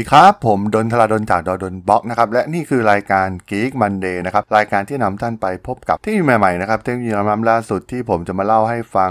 ดีครับผมดนทลาดนจากดอดนบล็อกนะครับและนี่คือรายการ Geek Monday นะครับรายการที่นำท่านไปพบกับเทคโนโลยีใหม่ๆนะครับเทคโนโลยีล้ำล่าสุดที่ผมจะมาเล่าให้ฟัง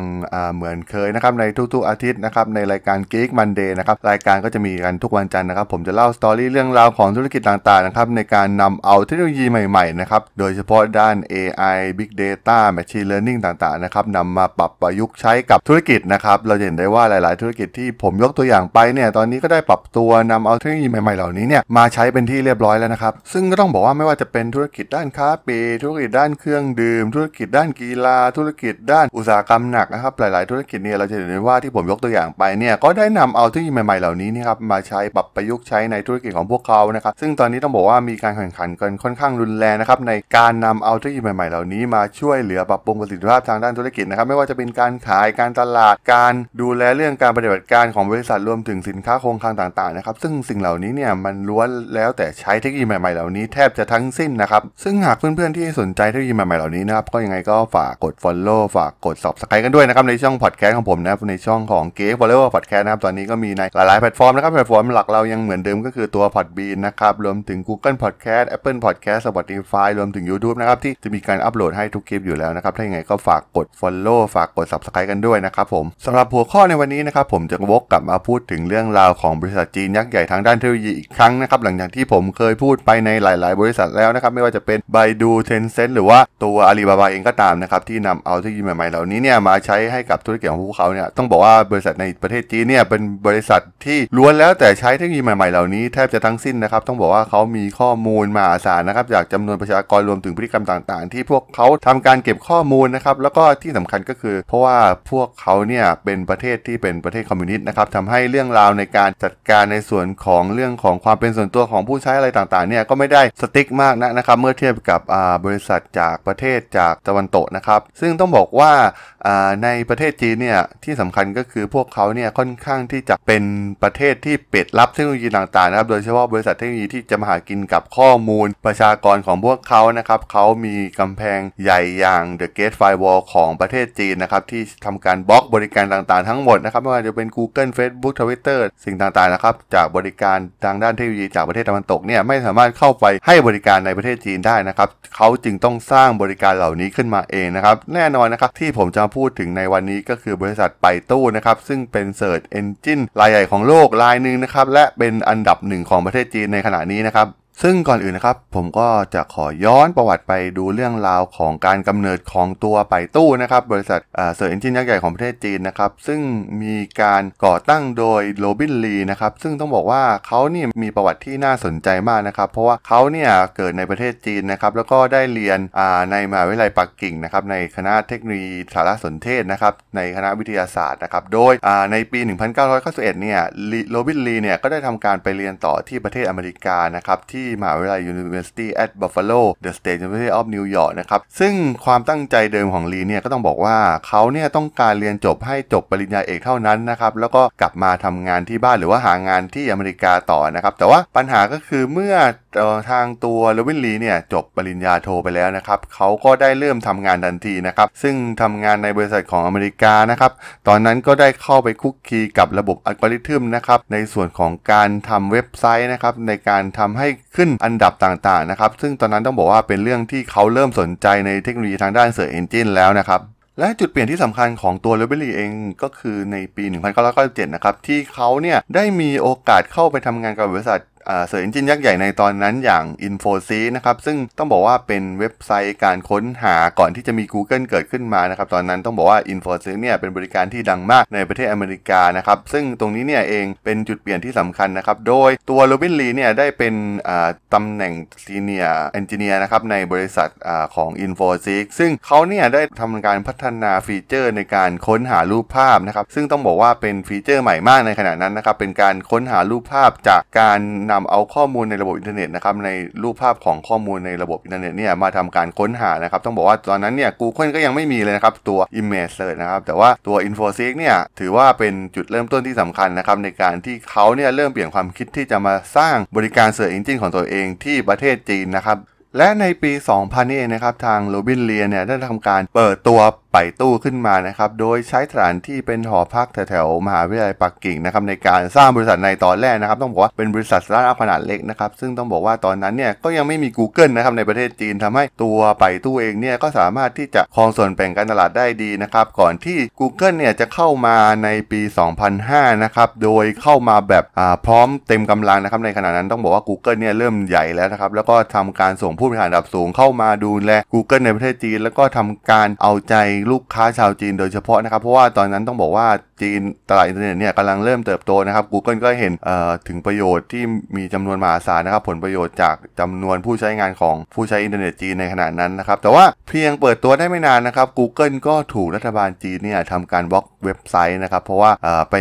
เหมือนเคยนะครับในทุกๆอาทิตย์นะครับในรายการ Geek Monday นะครับรายการก็จะมีกันทุกวันจันทร์นะครับผมจะเล่าสตอรี่เรื่องราวของธุรกิจต่างๆนะครับในการนำเอาเทคโนโลยีใหม่ๆนะครับโดยเฉพาะด้าน AI Big Data Machine Learning ต่างๆนะครับนำมาปรับประยุกต์ใช้กับธุรกิจนะครับเราจะเห็นได้ว่าหลาย ๆ ธุรกิจที่ผมยกตัวอย่างไปเนี่ยตอนนี้ก็ได้ปรับตัวนำเอาเทคโนโลยียีใหม่ๆเหล่านี้เนี่ยมาใช้เป็นที่เรียบร้อยแล้วนะครับ ซึ่งก็ต้องบอกว่าไม่ว่าจะเป็นธุรกิจด้านค้าปลีกธุรกิจด้านเครื่องดื่ม ธุรกิจด้านกีฬา ธุรกิจด้านอุตสาหกรรมหนักนะครับหลาย ๆ ธุรกิจเนี่ยเราจะเห็นได้ว่าที่ผมยกตัวอย่างไปเนี่ยก็ได้นำเอาเทคโนโลยีใหม่ๆเหล่านี้นี่ครับมาใช้ปรับประยุกต์ใช้ในธุรกิจของพวกเขานะครับซึ่งตอนนี้ต้องบอกว่ามีการแข่งขันกันค่อนข้างรุนแรงนะครับในการนำเอาเทคโนโลยีใหม่ๆเหล่านี้มาช่วยเหลือปรับปรุงประสิทธิภาพทางด้านธุรกิจนะครับไม่ว่าจะเป็นการขายการตลาดการดูแลเรื่องการปฏิบัติการของบริษัทรวมถึงสินค้าคงคลังต่าง ๆ นะครับ ซึ่งสิ่งเหล่านี้เนี่ยมันล้วนแล้วแต่ใช้เทคโนโลยีใหม่ๆเหล่านี้แทบจะทั้งสิ้นนะครับ ซึ่งหากเพื่อนๆที่สนใจเทคโนโลยีใหม่ๆเหล่านี้นะครับก็ยังไงก็ฝากกด follow ฝากกด subscribe กันด้วยนะครับในช่อง podcast ของผมนะครับในช่องของ g a m e Follower Podcast นะครับตอนนี้ก็มีในหลายๆแพลตฟอร์มนะครับแพลตฟอร์มหลักเรายังเหมือนเดิมก็คือตัว Podbean นะครับรวมถึง Google Podcast Apple Podcast Spotify รวมถึง YouTube นะครับที่จะมีการอัปโหลดให้ทุกคลิปอยู่แล้วนะครับถ้าอย่างไงก็ฝากกด follow ฝากกด subscribe กันด้วยนะครับผมสำหรับหัวข้อในวันนี้นะครับผมจะวกกลับมาพูดถึงเรื่องราวของบริษัทจีนยักษ์ใหญ่ทางด้านเทคโนโลยีอีกครั้งนะครับหลังจากที่ผมเคยพูดไปในหลาย ๆ บริษัทแล้วนะครับไม่ว่าจะเป็น Baidu Tencent หรือว่าตัว Alibaba เองก็ตามนะครับที่นำเอาเทคโนโลยีใหม่ ๆ เหล่านี้เนี่ยมาใช้ให้กับธุรกิจของพวกเขาเนี่ยต้องบอกว่าบริษัทในประเทศจีนเนี่ยเป็นบริษัทที่ล้วนแล้วแต่ใช้เทคโนโลยีใหม่ ๆ เหล่านี้แทบจะทั้งสิ้นนะครับต้องบอกว่าเขามีข้อมูลมหาศาลนะครับจากจำนวนประชากรรวมถึงพฤติกรรมต่าง ๆ ที่พวกเขาทำการเก็บข้อมูลนะครับแล้วก็ที่สำคัญก็คือ เพราะว่าพวกเขาเนี่ยเป็นประเทศที่เป็นประเทศคอมมิวนิสต์นะครับทำให้เรื่องราวในการจัดการในส่วนของเรื่องของความเป็นส่วนตัวของผู้ใช้อะไรต่างๆเนี่ยก็ไม่ได้สติ๊กมากนะนะครับเมื่อเทียบกับบริษัทจากประเทศจากตะวันตกนะครับ ซึ่งต้องบอกว่าในประเทศจีนเนี่ยที่สำคัญก็คือพวกเขาเนี่ยค่อนข้างที่จะเป็นประเทศที่ปิดรับเทคโนโลยีต่างๆนะครับโดยเฉพาะบริษัทเทคโนโลยีที่จะมาหากินกับข้อมูลประชากรของพวกเขานะครับเขามีกำแพงใหญ่อย่าง The Gate Firewall ของประเทศจีนนะครับที่ทำการบล็อกบริการต่างๆ ทั้งหมดนะครับไม่ว่าจะเป็น Google Facebook Twitter สิ่งต่างๆนะครับจากบริการทางด้านเทคโนโลยีจากประเทศตะวันตกเนี่ยไม่สามารถเข้าไปให้บริการในประเทศจีนได้นะครับเขาจึงต้องสร้างบริการเหล่านี้ขึ้นมาเองนะครับแน่นอนนะครับที่ผมจะพูดถึงในวันนี้ก็คือบริษัท Baidu นะครับซึ่งเป็น search engine รายใหญ่ของโลกรายหนึ่งนะครับและเป็นอันดับหนึ่งของประเทศจีนในขณะนี้นะครับ ซึ่งก่อนอื่นนะครับผมก็จะขอย้อนประวัติไปดูเรื่องราวของการกำเนิดของตัว Baidu นะครับบริษัท search engine ยักษ์ใหญ่ของประเทศจีนนะครับซึ่งมีการก่อตั้งโดยโรบินลีนะครับซึ่งต้องบอกว่าเขานี่มีประวัติที่น่าสนใจมากนะครับ เพราะว่าเขาเนี่ยเกิดในประเทศจีนนะครับแล้วก็ได้เรียนในมหาวิทยาลัยปักกิ่งนะครับในคณะเทคโนโลยีสารสนเทศนะครับในคณะวิทยาศาสตร์นะครับโดยในปี 1991เนี่ยโรบินลีเนี่ยก็ได้ทำการไปเรียนต่อที่ประเทศอเมริกานะครับที่มหาวิทยาลัย University at Buffalo The State University of New York นะครับ ซึ่งความตั้งใจเดิมของลีเนี่ยก็ต้องบอกว่าเขาเนี่ยต้องการเรียนจบให้จบปริญญาเอกเท่านั้นนะครับ แล้วก็กลับมาทำงานที่บ้านหรือว่าหางานที่อเมริกาต่อนะครับ แต่ว่าปัญหาก็คือเมื่อ ทางตัวโรบินลีเนี่ยจบปริญญาโทไปแล้วนะครับเขาก็ได้เริ่มทำงานทันทีนะครับซึ่งทำงานในบริษัทของอเมริกานะครับตอนนั้นก็ได้เข้าไปคุกคีกับระบบอัลกอริทึมนะครับในส่วนของการทำเว็บไซต์นะครับในการทำให้ขึ้นอันดับต่างๆนะครับซึ่งตอนนั้นต้องบอกว่าเป็นเรื่องที่เขาเริ่มสนใจในเทคโนโลยีทางด้าน search engine แล้วนะครับและจุดเปลี่ยนที่สำคัญของตัว l e b e l y เองก็คือในปี 1997 นะครับ ที่เขาเนี่ยได้มีโอกาสเข้าไปทำงานกับบริษัท search engine ยักษ์ใหญ่ในตอนนั้นอย่าง Infoseek นะครับ ซึ่งต้องบอกว่าเป็นเว็บไซต์การค้นหาก่อนที่จะมี Google เกิดขึ้นมานะครับ ตอนนั้นต้องบอกว่า Infoseek เนี่ยเป็นบริการที่ดังมากในประเทศอเมริกานะครับ ซึ่งตรงนี้เนี่ยเองเป็นจุดเปลี่ยนที่สำคัญนะครับ โดยตัว Robin Li เนี่ยได้เป็นตำแหน่ง Senior Engineer นะครับในบริษัทอของ Infosys ซึ่งเขาเนี่ยได้ทำการพัฒนาฟีเจอร์ในการค้นหารูปภาพนะครับ ซึ่งต้องบอกว่าเป็นฟีเจอร์ใหม่มากในขณะนั้นนะครับ เป็นการค้นหารูปภาพจากการนำเอาข้อมูลในระบบอินเทอร์เน็ตนะครับในรูปภาพของข้อมูลในระบบอินเทอร์เน็ตเนี่ยมาทำการค้นหานะครับต้องบอกว่าตอนนั้นเนี่ย Google ก็ยังไม่มีเลยนะครับตัว Image Search นะครับแต่ว่าตัว Infoseek เนี่ยถือว่าเป็นจุดเริ่มต้นที่สำคัญนะครับในการที่เขาเนี่ยเริ่มเปลี่ยนความคิดที่จะมาสร้างบริการ Search Engine ของตัวเองที่ประเทศจีนนะครับและในปี 2000นี่เองนะครับทาง Robin Li เนี่ยได้ทำการเปิดตัว Baidu ขึ้นมานะครับ โดยใช้สถานที่เป็นหอพักแถวๆมหาวิทยาลัยปักกิ่งนะครับในการสร้างบริษัทในตอนแรกนะครับ ต้องบอกว่าเป็นบริษัทสตาร์ทอัพขนาดเล็กนะครับ ซึ่งต้องบอกว่าตอนนั้นเนี่ยก็ยังไม่มี Google นะครับในประเทศจีนทำให้ตัว Baidu เองเนี่ยก็สามารถที่จะครองส่วนแบ่งการตลาดได้ดีนะครับ ก่อนที่ Google เนี่ยจะเข้ามาในปี 2005 นะครับ โดยเข้ามาแบบพร้อมเต็มกำลังนะครับในขณะนั้นต้องบอกว่า Google เนี่ยเริ่มใหญ่แล้วนะครับแล้วก็ทำการส่งผู้บริหารระดับสูงเข้ามาดูแล Google ในประเทศจีน แล้วก็ทำการเอาใจลูกค้าชาวจีนโดยเฉพาะนะครับ เพราะว่าตอนนั้นต้องบอกว่าจีนตลาดอินเทอร์เน็ตเนี่ยกำลังเริ่มเติบโตนะครับ Google ก็เห็นถึงประโยชน์ที่มีจำนวนมหาศาลนะครับ ผลประโยชน์จากจำนวนผู้ใช้งานของผู้ใช้อินเทอร์เน็ตจีนในขณะนั้นนะครับ แต่ว่าเพียงเปิดตัวได้ไม่นานนะครับ Google ก็ถูกรัฐบาลจีนเนี่ยทำการบล็อกเว็บไซต์นะครับ เพราะว่าไป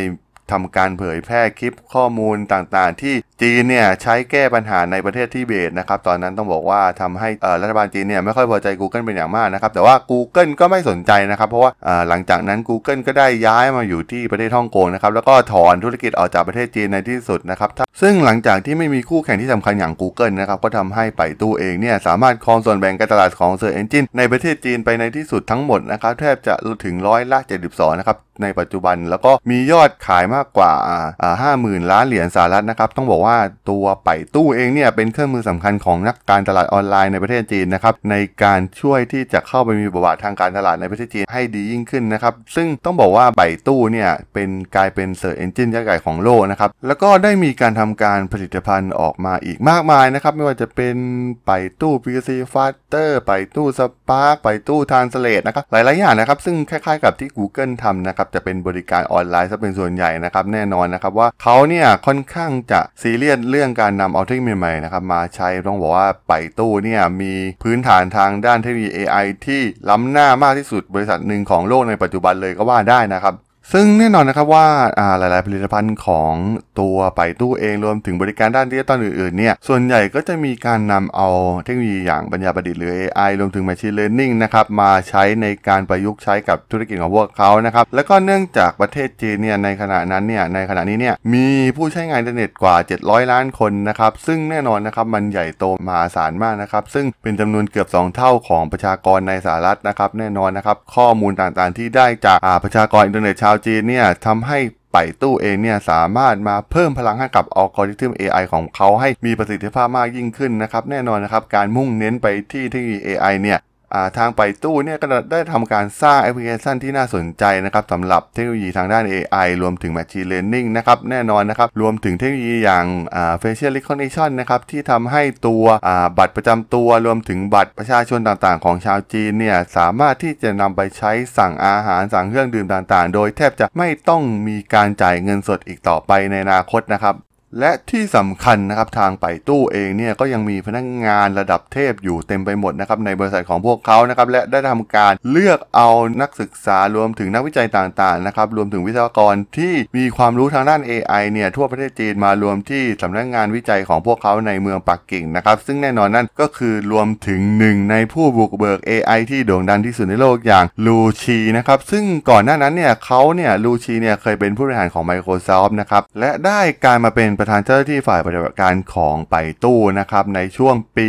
ทำการเผยแพร่คลิปข้อมูลต่างๆ ที่จีนเนี่ยใช้แก้ปัญหาในประเทศทิเบตนะครับ ตอนนั้นต้องบอกว่าทำให้รัฐบาลจีนเนี่ยไม่ค่อยพอใจ Google เป็นอย่างมากนะครับ แต่ว่า Google ก็ไม่สนใจนะครับ เพราะว่าหลังจากนั้น Google ก็ได้ย้ายมาอยู่ที่ประเทศฮ่องกงนะครับ แล้วก็ถอนธุรกิจออกจากประเทศจีนในที่สุดนะครับ ซึ่งหลังจากที่ไม่มีคู่แข่งที่สำคัญอย่าง Google นะครับ ก็ทำให้ไปตู้เองเนี่ยสามารถครองส่วนแบ่งการตลาดของ Search Engine ในประเทศจีนไปในที่สุดทั้งหมดนะครับ แทบจะถึงร้อยละ 72 นะครับ ในปัจจุบัน แล้วก็มียอดขายมากกว่าห้าหมื่นล้านเหรียญสหรัฐนะครับ ต้องบอกว่าตัว Baidu เองเนี่ยเป็นเครื่องมือสำคัญของนักการตลาดออนไลน์ในประเทศจีนนะครับในการช่วยที่จะเข้าไปมีบทบาททางการตลาดในประเทศจีนให้ดียิ่งขึ้นนะครับ ซึ่งต้องบอกว่า Baidu เนี่ยเป็นกลายเป็น search engine ยักษ์ใหญ่ของโลกนะครับ แล้วก็ได้มีการทำการผลิตภัณฑ์ออกมาอีกมากมายนะครับ ไม่ว่าจะเป็นไปตู้ PC Faster ไปตู้ Spark ไปตู้ Translate นะครับ หลายๆอย่างนะครับ ซึ่งคล้ายๆกับที่ Google ทำนะครับจะเป็นบริการออนไลน์ซะเป็นส่วนใหญ่นะครับแน่นอนนะครับว่าเขาเนี่ยค่อนข้างจะซีเรียสเรื่องการนำเอาเทคโนโลยีใหม่นะครับมาใช้ต้องบอกว่าไปตู้เนี่ยมีพื้นฐานทางด้านเทคโนโลยี AI ที่ล้ำหน้ามากที่สุดบริษัทหนึ่งของโลกในปัจจุบันเลยก็ว่าได้นะครับ ซึ่งแน่นอนนะครับว่าหลาย ๆ ผลิตภัณฑ์ของตัวไปตู้เองรวมถึงบริการด้านดิจิตอลอื่น ๆ เนี่ย ส่วนใหญ่ก็จะมีการนำเอาเทคโนโลยีอย่างปัญญาประดิษฐ์หรือ AI รวมถึง Machine Learning นะครับ มาใช้ในการประยุกต์ใช้กับธุรกิจของพวกเขานะครับ แล้วก็เนื่องจากประเทศจีนเนี่ยในขณะนั้นเนี่ยในขณะนี้เนี่ยมีผู้ใช้งานอินเทอร์เน็ตกว่า 700 ล้านคนนะครับ ซึ่งแน่นอนนะครับมันใหญ่โตมหาศาลมากนะครับ ซึ่งเป็นจำนวนเกือบ 2 เท่าของประชากรในสหรัฐนะครับ แน่นอนนะครับข้อมูลต่าง ๆ ที่ได้จากประชากรอินเทอร์เน็ตชาวจีนเนี่ยทำให้ Baidu เองเนี่ยสามารถมาเพิ่มพลังให้กับอัลกอริทึม AI ของเขาให้มีประสิทธิภาพมากยิ่งขึ้นนะครับ แน่นอนนะครับ การมุ่งเน้นไปที่เทคโนโลยี AI เนี่ย ทาง Baidu เนี่ยก็ได้ทำการสร้างแอปพลิเคชันที่น่าสนใจนะครับสำหรับเทคโนโลยีทางด้าน AI รวมถึง Machine Learning นะครับแน่นอนนะครับรวมถึงเทคโนโลยีอย่าง Facial Recognition นะครับที่ทำให้ตัวบัตรประจำตัวรวมถึงบัตรประชาชนต่างๆ ของชาวจีนเนี่ยสามารถที่จะนำไปใช้สั่งอาหารสั่งเครื่องดื่มต่างๆ โดยแทบจะไม่ต้องมีการจ่ายเงินสดอีกต่อไปในอนาคตนะครับ และที่สำคัญนะครับทางไปตู้เองเนี่ยก็ยังมีพนักงานระดับเทพอยู่เต็มไปหมดนะครับในบริษัทของพวกเขานะครับและได้ทำการเลือกเอานักศึกษารวมถึงนักวิจัยต่างๆนะครับรวมถึงวิศวกรที่มีความรู้ทางด้าน AI เนี่ยทั่วประเทศจีนมารวมที่สำนักงานวิจัยของพวกเขาในเมืองปักกิ่งนะครับซึ่งแน่นอนนั่นก็คือรวมถึงหนึ่งในผู้บุกเบิก AI ที่โด่งดังที่สุดในโลกอย่างลูชีนะครับซึ่งก่อนหน้านั้นเนี่ยเขาเนี่ยลูชีเนี่ยเคยเป็นผู้บริหารของ Microsoft นะครับและได้การมาเป็นประธานเจ้าหน้าที่ฝ่ายปฏิบัติการของไปตู้นะครับในช่วงปี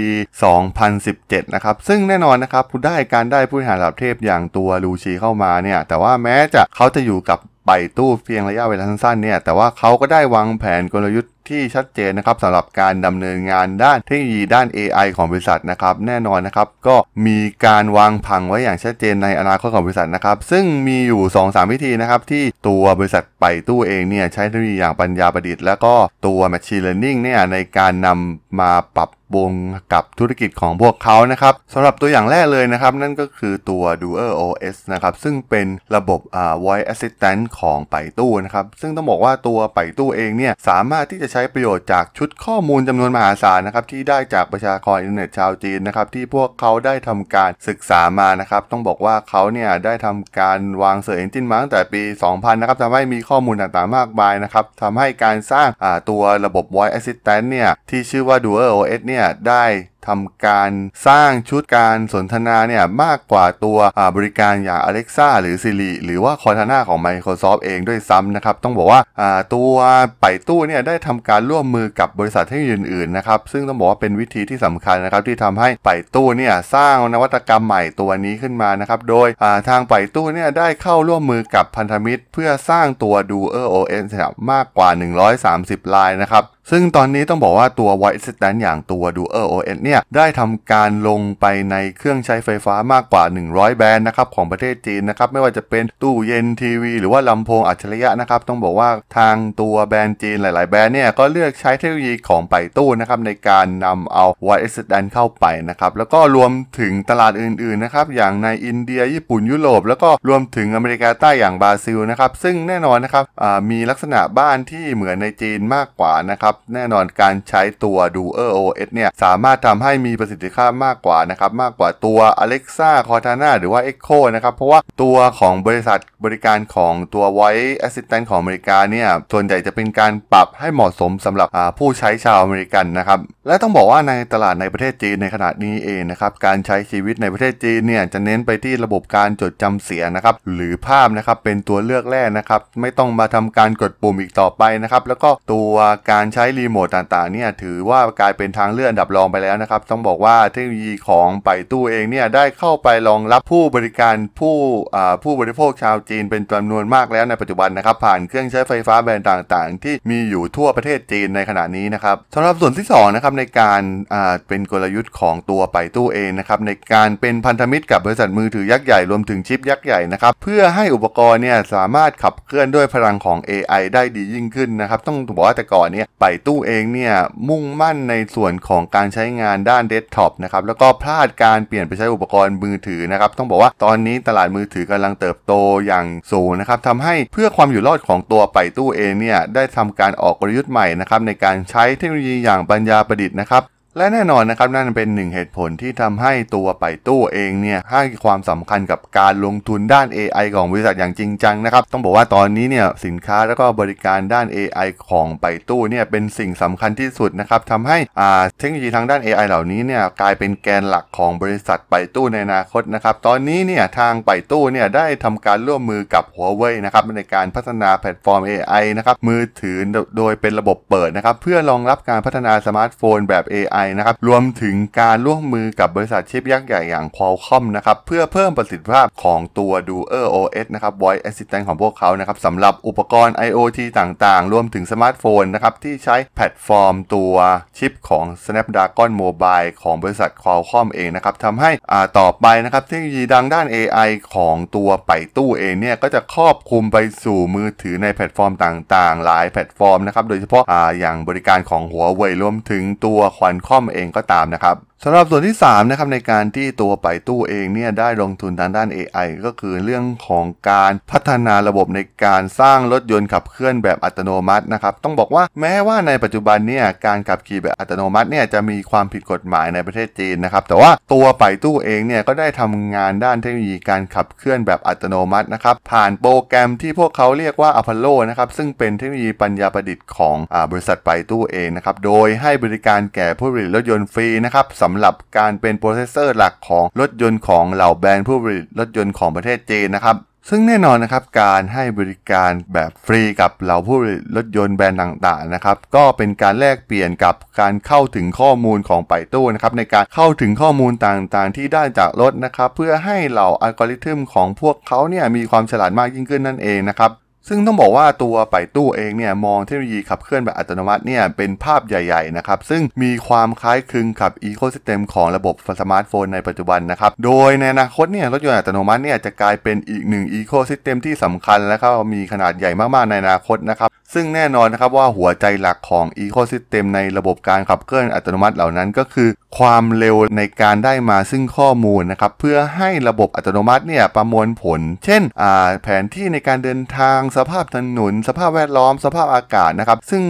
2017 นะครับ ซึ่งแน่นอนนะครับได้การได้ผู้บริหารระดับเทพอย่างตัวลูชีเข้ามาเนี่ย แต่ว่าแม้จะเขาจะอยู่กับ ไปตู้เพียงระยะเวลาสั้นๆเนี่ยแต่ว่าเขาก็ได้วางแผนกลยุทธ์ที่ชัดเจนนะครับสำหรับการดำเนินงานด้านเทคโนโลยีด้าน AI ของบริษัทนะครับแน่นอนนะครับก็มีการวางผังไว้อย่างชัดเจนในอนาคตของบริษัทนะครับซึ่งมีอยู่ 2-3 วิธีนะครับที่ตัวบริษัท Baidu เองเนี่ยใช้เทคโนโลยีอย่างปัญญาประดิษฐ์แล้วก็ตัว Machine Learning เนี่ยในการนำมาปรับ วงกับธุรกิจของพวกเขานะครับสำหรับตัวอย่างแรกเลยนะครับ นั่นก็คือตัว DuerOS นะครับ ซึ่งเป็นระบบ voice assistant ของ Baidu นะครับ ซึ่งต้องบอกว่าตัว Baidu เองเนี่ย สามารถที่จะใช้ประโยชน์จากชุดข้อมูลจำนวนมหาศาลนะครับ ที่ได้จากประชากรอินเทอร์เน็ตชาวจีนนะครับ ที่พวกเขาได้ทำการศึกษามานะครับ ต้องบอกว่าเขาเนี่ยได้ทำการวางเสิร์ชเอนจินมาตั้งแต่ปี 2000 นะครับทำให้มีข้อมูลต่างๆมากมายนะครับทำให้การสร้างตัวระบบ voice assistant เนี่ยที่ชื่อว่า Duer OS เนี่ยได้ ทำการสร้างชุดการสนทนาเนี่ยมากกว่าตัวบริการอย่าง Alexa หรือ Siri หรือว่า Cortana ของ Microsoft เองด้วยซ้ำนะครับ ต้องบอกว่าตัวไปตู้เนี่ยได้ทำการร่วมมือกับบริษัทเทคโนโลยีอื่นๆนะครับ ซึ่งต้องบอกว่าเป็นวิธีที่สำคัญนะครับที่ทำให้ไปตู้เนี่ยสร้างนวัตกรรมใหม่ตัวนี้ขึ้นมานะครับ โดยทางไปตู้เนี่ยได้เข้าร่วมมือกับพันธมิตร เพื่อสร้างตัว Duer OS มากกว่า 130 ลายนะครับ ซึ่งตอนนี้ต้องบอกว่าตัว Voice Assistant อย่างตัว Duer OS เนี่ยได้ทำการลงไปในเครื่องใช้ไฟฟ้ามากกว่า 100 แบรนด์นะครับของประเทศจีนนะครับไม่ว่าจะเป็นตู้เย็นทีวี หรือว่าลำโพงอัจฉริยะนะครับต้องบอกว่าทางตัวแบรนด์จีนหลาย ๆ แบรนด์เนี่ยก็เลือกใช้เทคโนโลยีของไปตู้นะครับในการนำเอา Voice Assistant เข้าไปนะครับแล้วก็รวมถึงตลาดอื่น ๆ นะครับอย่างในอินเดียญี่ปุ่นยุโรป แล้วก็รวมถึงอเมริกาใต้อย่างบราซิลนะครับซึ่งแน่นอนนะครับมีลักษณะบ้านที่เหมือนในจีนมากกว่านะครับแน่นอนการใช้ตัว Duer OS เนี่ยสามารถทำให้มีประสิทธิภาพมากกว่านะครับมากกว่าตัว Alexa Cortana หรือว่า Echo นะครับเพราะว่าตัวของบริษัทบริการของตัว Voice Assistant ของอเมริกาเนี่ยส่วนใหญ่จะเป็นการปรับให้เหมาะสมสำหรับผู้ใช้ชาวอเมริกันนะครับและต้องบอกว่าในตลาดในประเทศจีนในขณะนี้เองนะครับการใช้ชีวิตในประเทศจีนเนี่ยจะเน้นไปที่ระบบการจดจำเสียงนะครับหรือภาพนะครับเป็นตัวเลือกแรกนะครับไม่ต้องมาทำการกดปุ่มอีกต่อไปนะครับแล้วก็ตัวการใช้รีโมทต่างๆเนี่ยถือว่ากลายเป็นทางเลือกอันดับรองไปแล้วนะครับ ต้องบอกว่าเทคโนโลยีของไปตู้เองเนี่ยได้เข้าไปรองรับผู้บริการผู้ผู้บริโภคชาวจีนเป็นจำนวนมากแล้วในปัจจุบันนะครับ ผ่านเครื่องใช้ไฟฟ้าแบรนด์ต่างๆ ที่มีอยู่ทั่วประเทศจีนในขณะนี้นะครับสำหรับส่วนที่สองนะครับในการเป็นกลยุทธ์ของตัวไปตู้เองนะครับในการเป็นพันธมิตรกับบริษัทมือถือยักษ์ใหญ่รวมถึงชิปยักษ์ใหญ่นะครับเพื่อให้อุปกรณ์เนี่ยสามารถขับเคลื่อนด้วยพลังของ AI ได้ดียิ่งขึ้นนะครับต้องบอกว่าแต่ก่อนเนี่ยไปตู้เองเนี่ยมุ่งมั่นในส่วนของการใช้งานด้านเดสก์ท็อปนะครับแล้วก็พลาดการเปลี่ยนไปใช้อุปกรณ์มือถือนะครับต้องบอกว่าตอนนี้ตลาดมือถือกำลังเติบโตอย่างสูงนะครับทำให้เพื่อความอยู่รอดของตัวไปตู้เองเนี่ยได้ทำการออกกลยุทธ์ใหม่นะครับในการใช้เทคโนโลยีอย่างปัญญาประดิษฐ์นะครับ และแน่นอนนะครับนั่นเป็นหนึ่งเหตุผลที่ทำให้ตัวไปตู้เองเนี่ยให้ความสำคัญกับการลงทุนด้าน AI ของบริษัทอย่างจริงจังนะครับต้องบอกว่าตอนนี้เนี่ยสินค้าแล้วก็บริการด้าน AI ของไปตู้เนี่ยเป็นสิ่งสำคัญที่สุดนะครับทำให้อ่าเทคโนโลยีทางด้าน AI เหล่านี้เนี่ยกลายเป็นแกนหลักของบริษัทไปตู้ในอนาคตนะครับตอนนี้เนี่ยทางไปตู้เนี่ยได้ทำการร่วมมือกับ Huawei นะครับในการพัฒนาแพลตฟอร์ม AI นะครับมือถือโดยเป็นระบบเปิดนะครับเพื่อรองรับการพัฒนาสมาร์ทโฟนแบบ AI นะครับ รวมถึงการร่วมมือกับบริษัทชิปยักษ์ใหญ่อย่าง Qualcomm นะครับ เพื่อเพิ่มประสิทธิภาพของตัว DuerOS นะครับ Voice Assistant ของพวกเขานะครับสำหรับอุปกรณ์ IoT ต่างๆ รวมถึงสมาร์ทโฟนนะครับ ที่ใช้แพลตฟอร์มตัวชิปของ Snapdragon Mobile ของบริษัท Qualcomm เองนะครับทำให้ต่อไปนะครับเทคโนโลยีทางด้าน AI ของตัวไปตู้เองเนี่ยก็จะครอบคลุมไปสู่มือถือในแพลตฟอร์มต่างๆ หลายแพลตฟอร์มนะครับโดยเฉพาะอาอย่างบริการของ Huawei รวมถึงตัวอมเองก็ตามนะครับสำหรับส่วนที่3นะครับในการที่ตัว Baidu เองเนี่ยได้ลงทุนทางด้าน AI ก็คือเรื่องของการพัฒนาระบบในการสร้างรถยนต์ขับเคลื่อนแบบอัตโนมัตินะครับต้องบอกว่าแม้ว่าในปัจจุบันเนี่ยการขับขี่แบบอัตโนมัติเนี่ยจะมีความผิดกฎหมายในประเทศจีนนะครับแต่ว่าตัว Baidu เองเนี่ยก็ได้ทำงานด้านเทคโนโลยีการขับเคลื่อนแบบอัตโนมัตินะครับผ่านโปรแกรมที่พวกเขาเรียกว่า Apollo นะครับซึ่งเป็นเทคโนโลยีปัญญาประดิษฐ์ของอบริษัท Baidu เองนะครับโดยให้บริการแก่ผู้ผลิตรถยนต์ฟรีนะครับสำหรับการเป็น processor หลักของรถยนต์ของเหล่าแบรนด์ผู้ผลิตรถยนต์ของประเทศจีนนะครับซึ่งแน่นอนนะครับการให้บริการแบบฟรีกับเหล่าผู้ผลิตรถยนต์แบรนด์ต่างๆนะครับก็เป็นการแลกเปลี่ยนกับการเข้าถึงข้อมูลของ Baidu นะครับในการเข้าถึงข้อมูลต่างๆ ที่ได้จากรถนะครับเพื่อให้เหล่าอัลกอริทึมของพวกเขาเนี่ยมีความฉลาดมากยิ่งขึ้นนั่นเองนะครับ ซึ่งต้องบอกว่าตัว Baidu เองเนี่ยมองเทคโนโลยีขับเคลื่อนแบบอัตโนมัติเนี่ยเป็นภาพใหญ่ๆนะครับซึ่งมีความคล้ายคลึงกับอีโค y ิสเต็มของระบบสมาร์ทโฟนในปัจจุบันนะครับโดยในอนาคตเนี่ยรถยนต์อัตโนมัติเนี่ยจะกลายเป็นอีกหนึ่งอีโค y ิสเต็มที่สำคัญและก็มีขนาดใหญ่มากๆในอนาคตนะครับซึ่งแน่นอนนะครับว่าหัวใจหลักของอีโค y ิสเต็มในระบบการขับเคลื่อนอัตโนมัติเหล่านั้นก็คือ ความเร็วในการได้มาซึ่งข้อมูลนะครับเพื่อให้ระบบอัตโนมัติเนี่ยประมวลผล เช่นแผนที่ในการเดินทางสสภาพถนน สภาพแวดล้อม สภาพอากาศนะครับ ซึ่ง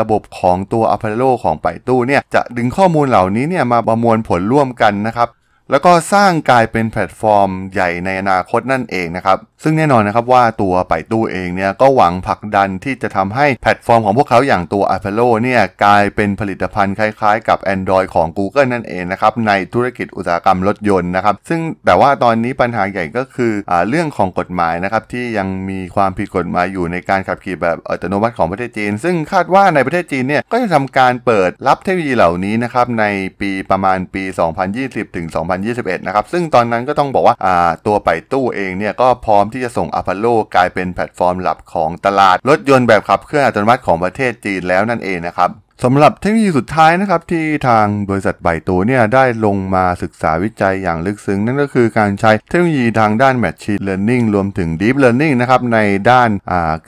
ระบบของตัว Apollo ของ Baidu เนี่ยจะดึงข้อมูลเหล่านี้เนี่ยมาประมวลผลร่วมกันนะครับ แล้วก็สร้างกลายเป็นแพลตฟอร์มใหญ่ในอนาคตนั่นเองนะครับ ซึ่งแน่นอนนะครับว่าตัวไปตู้เองเนี่ยก็หวังผลักดันที่จะทำให้แพลตฟอร์มของพวกเขาอย่างตัว Apollo เนี่ยกลายเป็นผลิตภัณฑ์คล้ายๆ กับ Android ของ Google นั่นเองนะครับ ในธุรกิจอุตสาหกรรมรถยนต์นะครับ ซึ่งแต่ว่าตอนนี้ปัญหาใหญ่ก็คืออเรื่องของกฎหมายนะครับที่ยังมีความผิดกฎหมายอยู่ในการขับขี่แบบอัตโนมัติของประเทศจีน ซึ่งคาดว่าในประเทศจีนเนี่ยก็จะทำการเปิดรับเทคโนโลยีเหล่านี้นะครับในปีประมาณปี 2020ถึง2021 นะครับ ซึ่งตอนนั้นก็ต้องบอกว่าตัวไปตู้เองเนี่ยก็พร้อมที่จะส่ง Apollo กลายเป็นแพลตฟอร์มหลักของตลาด รถยนต์แบบขับเคลื่อนอัตโนมัติของประเทศจีนแล้วนั่นเองนะครับ สำหรับเทคโนโลยีสุดท้ายนะครับที่ทางบริษัทไบโตเนี่ยได้ลงมาศึกษาวิจัยอย่างลึกซึ้ง นั่นก็คือการใช้เทคโนโลยีทางด้าน Machine Learning รวมถึง Deep Learning นะครับในด้าน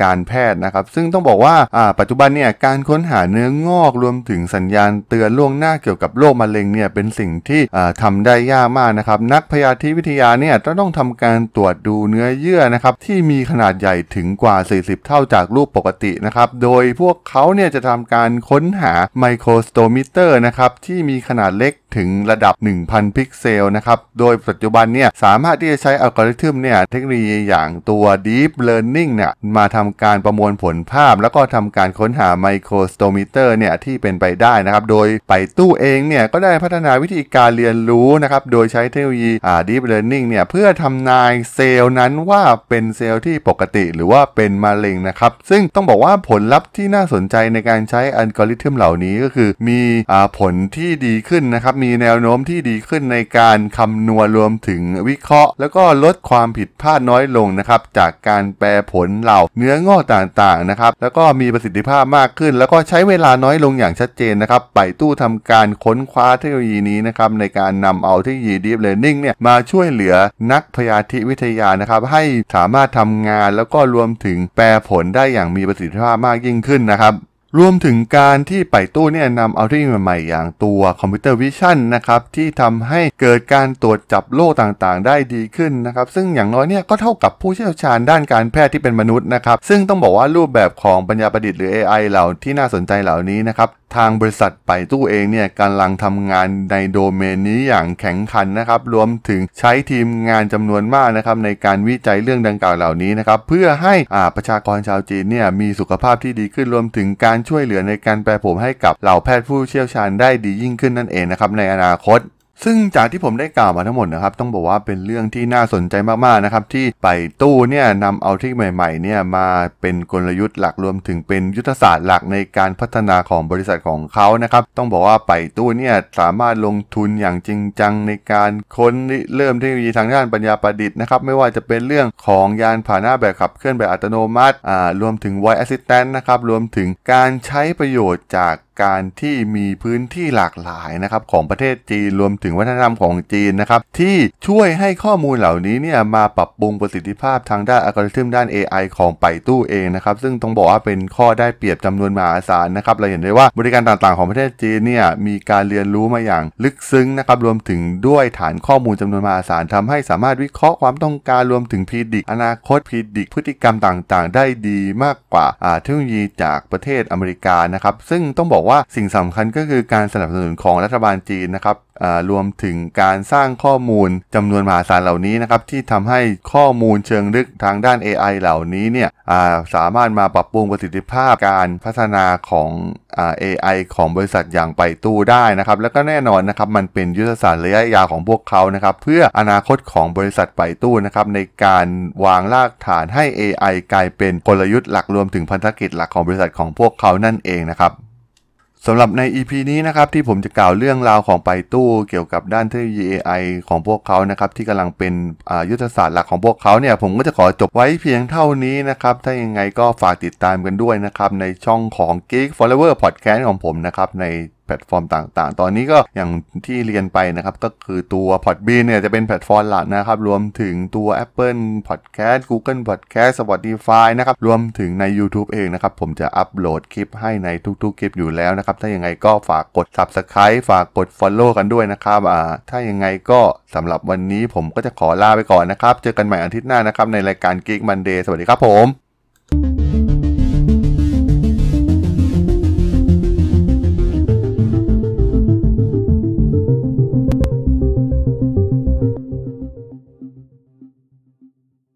การแพทย์นะครับ ซึ่งต้องบอกว่าปัจจุบันเนี่ยการค้นหาเนื้องอกรวมถึงสัญญาณเตือนล่วงหน้าเกี่ยวกับโรคมะเร็งเนี่ยเป็นสิ่งที่ทำได้ยากมากนะครับนักพยาธิวิทยาเนี่ยต้องทำการตรวจดูเนื้อเยื่อนะครับที่มีขนาดใหญ่ถึงกว่า 40 เท่าจากรูปปกตินะครับโดยพวกเขาเนี่ยจะทำการค้นหหาไมโครสโตมิเตอร์นะครับที่มีขนาดเล็กถึงระดับ 1,000 พิกเซลนะครับโดยปัจจุบันเนี่ยสามารถที่จะใช้อัลกอริทึมเนี่ยเทคโนโลยีอย่างตัว Deep Learning เนี่ยมาทำการประมวลผลภาพ แล้วก็ทำการค้นหาไมโครสโตมิเตอร์เนี่ยที่เป็นไปได้นะครับโดย Baidu เองเนี่ยก็ได้พัฒนาวิธีการเรียนรู้นะครับโดยใช้เทคโนโลยีอ่า Deep Learning เนี่ยเพื่อทำนายเซลล์นั้นว่าเป็นเซลล์ที่ปกติหรือว่าเป็นมะเร็งนะครับซึ่งต้องบอกว่าผลลัพธ์ที่น่าสนใจในการใช้อัลกอริทึมเหล่านี้ก็คือ มีผลที่ดีขึ้นนะครับ มีแนวโน้มที่ดีขึ้นในการคำนวณรวมถึงวิเคราะห์ แล้วก็ลดความผิดพลาดน้อยลงนะครับ จากการแปลผลเหล่าเนื้องอกต่างๆนะครับ แล้วก็มีประสิทธิภาพมากขึ้น แล้วก็ใช้เวลาน้อยลงอย่างชัดเจนนะครับไปตู้ทำการค้นคว้าเทคโนโลยีนี้นะครับในการนำเอาเทคโนโลยี Deep Learning เนี่ยมาช่วยเหลือนักพยาธิวิทยานะครับ ให้สามารถทำงานแล้วก็รวมถึงแปลผลได้อย่างมีประสิทธิภาพมากยิ่งขึ้นนะครับ รวมถึงการที่ Baidu เนี่ยนำเอาเทคโนโลยีใหม่ๆอย่างตัว computer vision นะครับที่ทำให้เกิดการตรวจจับโรคต่างๆ ได้ดีขึ้นนะครับ ซึ่งอย่างน้อยเนี่ยก็เท่ากับผู้เชี่ยวชาญด้านการแพทย์ที่เป็นมนุษย์นะครับ ซึ่งต้องบอกว่ารูปแบบของปัญญาประดิษฐ์หรือ AI เหล่าที่น่าสนใจเหล่านี้นะครับ ทางบริษัท Baidu เองเนี่ยกำลังทำงานในโดเมนนี้อย่างแข็งขันนะครับ รวมถึงใช้ทีมงานจำนวนมากนะครับในการวิจัยเรื่องดังกล่าวเหล่านี้นะครับ เพื่อให้อ่าประชากรชาวจีนเนี่ยมีสุขภาพที่ดีขึ้นรวมถึงการช่วยเหลือในการแปลผลให้กับเหล่าแพทย์ผู้เชี่ยวชาญได้ดียิ่งขึ้นนั่นเองนะครับในอนาคต ซึ่งจากที่ผมได้กล่าวมาทั้งหมดนะครับต้องบอกว่าเป็นเรื่องที่น่าสนใจมากๆนะครับที่ไปตู้เนี่ยนำเอาที่ใหม่ๆเนี่ยมาเป็นกลยุทธ์หลักรวมถึงเป็นยุทธศาสตร์หลักในการพัฒนาของบริษัทของเขานะครับต้องบอกว่าไปตู้เนี่ยสามารถลงทุนอย่างจริงจังในการค้นเริ่มเทคโนโลยีทางด้านปัญญาประดิษฐ์นะครับไม่ว่าจะเป็นเรื่องของยานพาหนะแบบขับเคลื่อนแบบอัตโนมัติอ่ารวมถึง voice assistant นะครับรวมถึงการใช้ประโยชน์จาก การที่มีพื้นที่หลากหลายนะครับของประเทศจีนรวมถึงวัฒนธรรมของจีนนะครับที่ช่วยให้ข้อมูลเหล่านี้เนี่ยมาปรับปรุงประสิทธิภาพทางด้านอัลกอริทึมด้าน AI ของ Baidu เองนะครับซึ่งต้องบอกว่าเป็นข้อได้เปรียบจำนวนมหาศาลนะครับเราเห็นได้ว่าบริการต่างๆของประเทศจีนเนี่ยมีการเรียนรู้มาอย่างลึกซึ้งนะครับรวมถึงด้วยฐานข้อมูลจำนวนมหาศาลทำให้สามารถวิเคราะห์ความต้องการรวมถึง predict อนาคต predict พฤติกรรมต่างๆ ได้ดีมากกว่าเทคโนโลยีจากประเทศอเมริกานะครับซึ่งต้องบอกว่าสิ่งสำคัญก็คือการสนับสนุนของรัฐบาลจีนนะครับรวมถึงการสร้างข้อมูลจำนวนมหาศาลเหล่านี้นะครับที่ทำให้ข้อมูลเชิงลึกทางด้าน AI เหล่านี้เนี่ยสามารถมาปรับปรุงประสิทธิภาพการพัฒนาของอ AI ของบริษัทอย่างไปตู้ได้นะครับแล้วก็แน่นอนนะครับมันเป็นยุทธศาสตร์ระยะยาวของพวกเขานะครับเพื่ออนาคตของบริษัทไปตู้นะครับในการวางรากฐานให้ AI กลายเป็นกลยุทธ์หลักรวมถึงพันธกิจหลักของบริษัทของพวกเขานั่นเองนะครับ สำหรับใน EP นี้นะครับที่ผมจะกล่าวเรื่องราวของไปตู้เกี่ยวกับด้านเทคโนโลยี AI ของพวกเขานะครับที่กำลังเป็นยุทธศาสตร์หลักของพวกเขาเนี่ยผมก็จะขอจบไว้เพียงเท่านี้นะครับถ้ายังไงก็ฝากติดตามกันด้วยนะครับในช่องของ Geek Forever Podcast ของผมนะครับใน แพลตฟอร์มต่างๆ ตอนนี้ก็อย่างที่เรียนไปนะครับ ก็คือตัว Podbean เนี่ยจะเป็นแพลตฟอร์มหลักนะครับ รวมถึงตัว Apple Podcast Google Podcast Spotify นะครับ รวมถึงใน YouTube เองนะครับ ผมจะอัปโหลดคลิปให้ในทุกๆ คลิปอยู่แล้วนะครับ ถ้ายังไงก็ฝากกด Subscribe ฝากกด Follow กันด้วยนะครับอ่าถ้ายังไงก็สำหรับวันนี้ผมก็จะขอลาไปก่อนนะครับ เจอกันใหม่อาทิตย์หน้านะครับในรายการ Geek Monday สวัสดีครับผม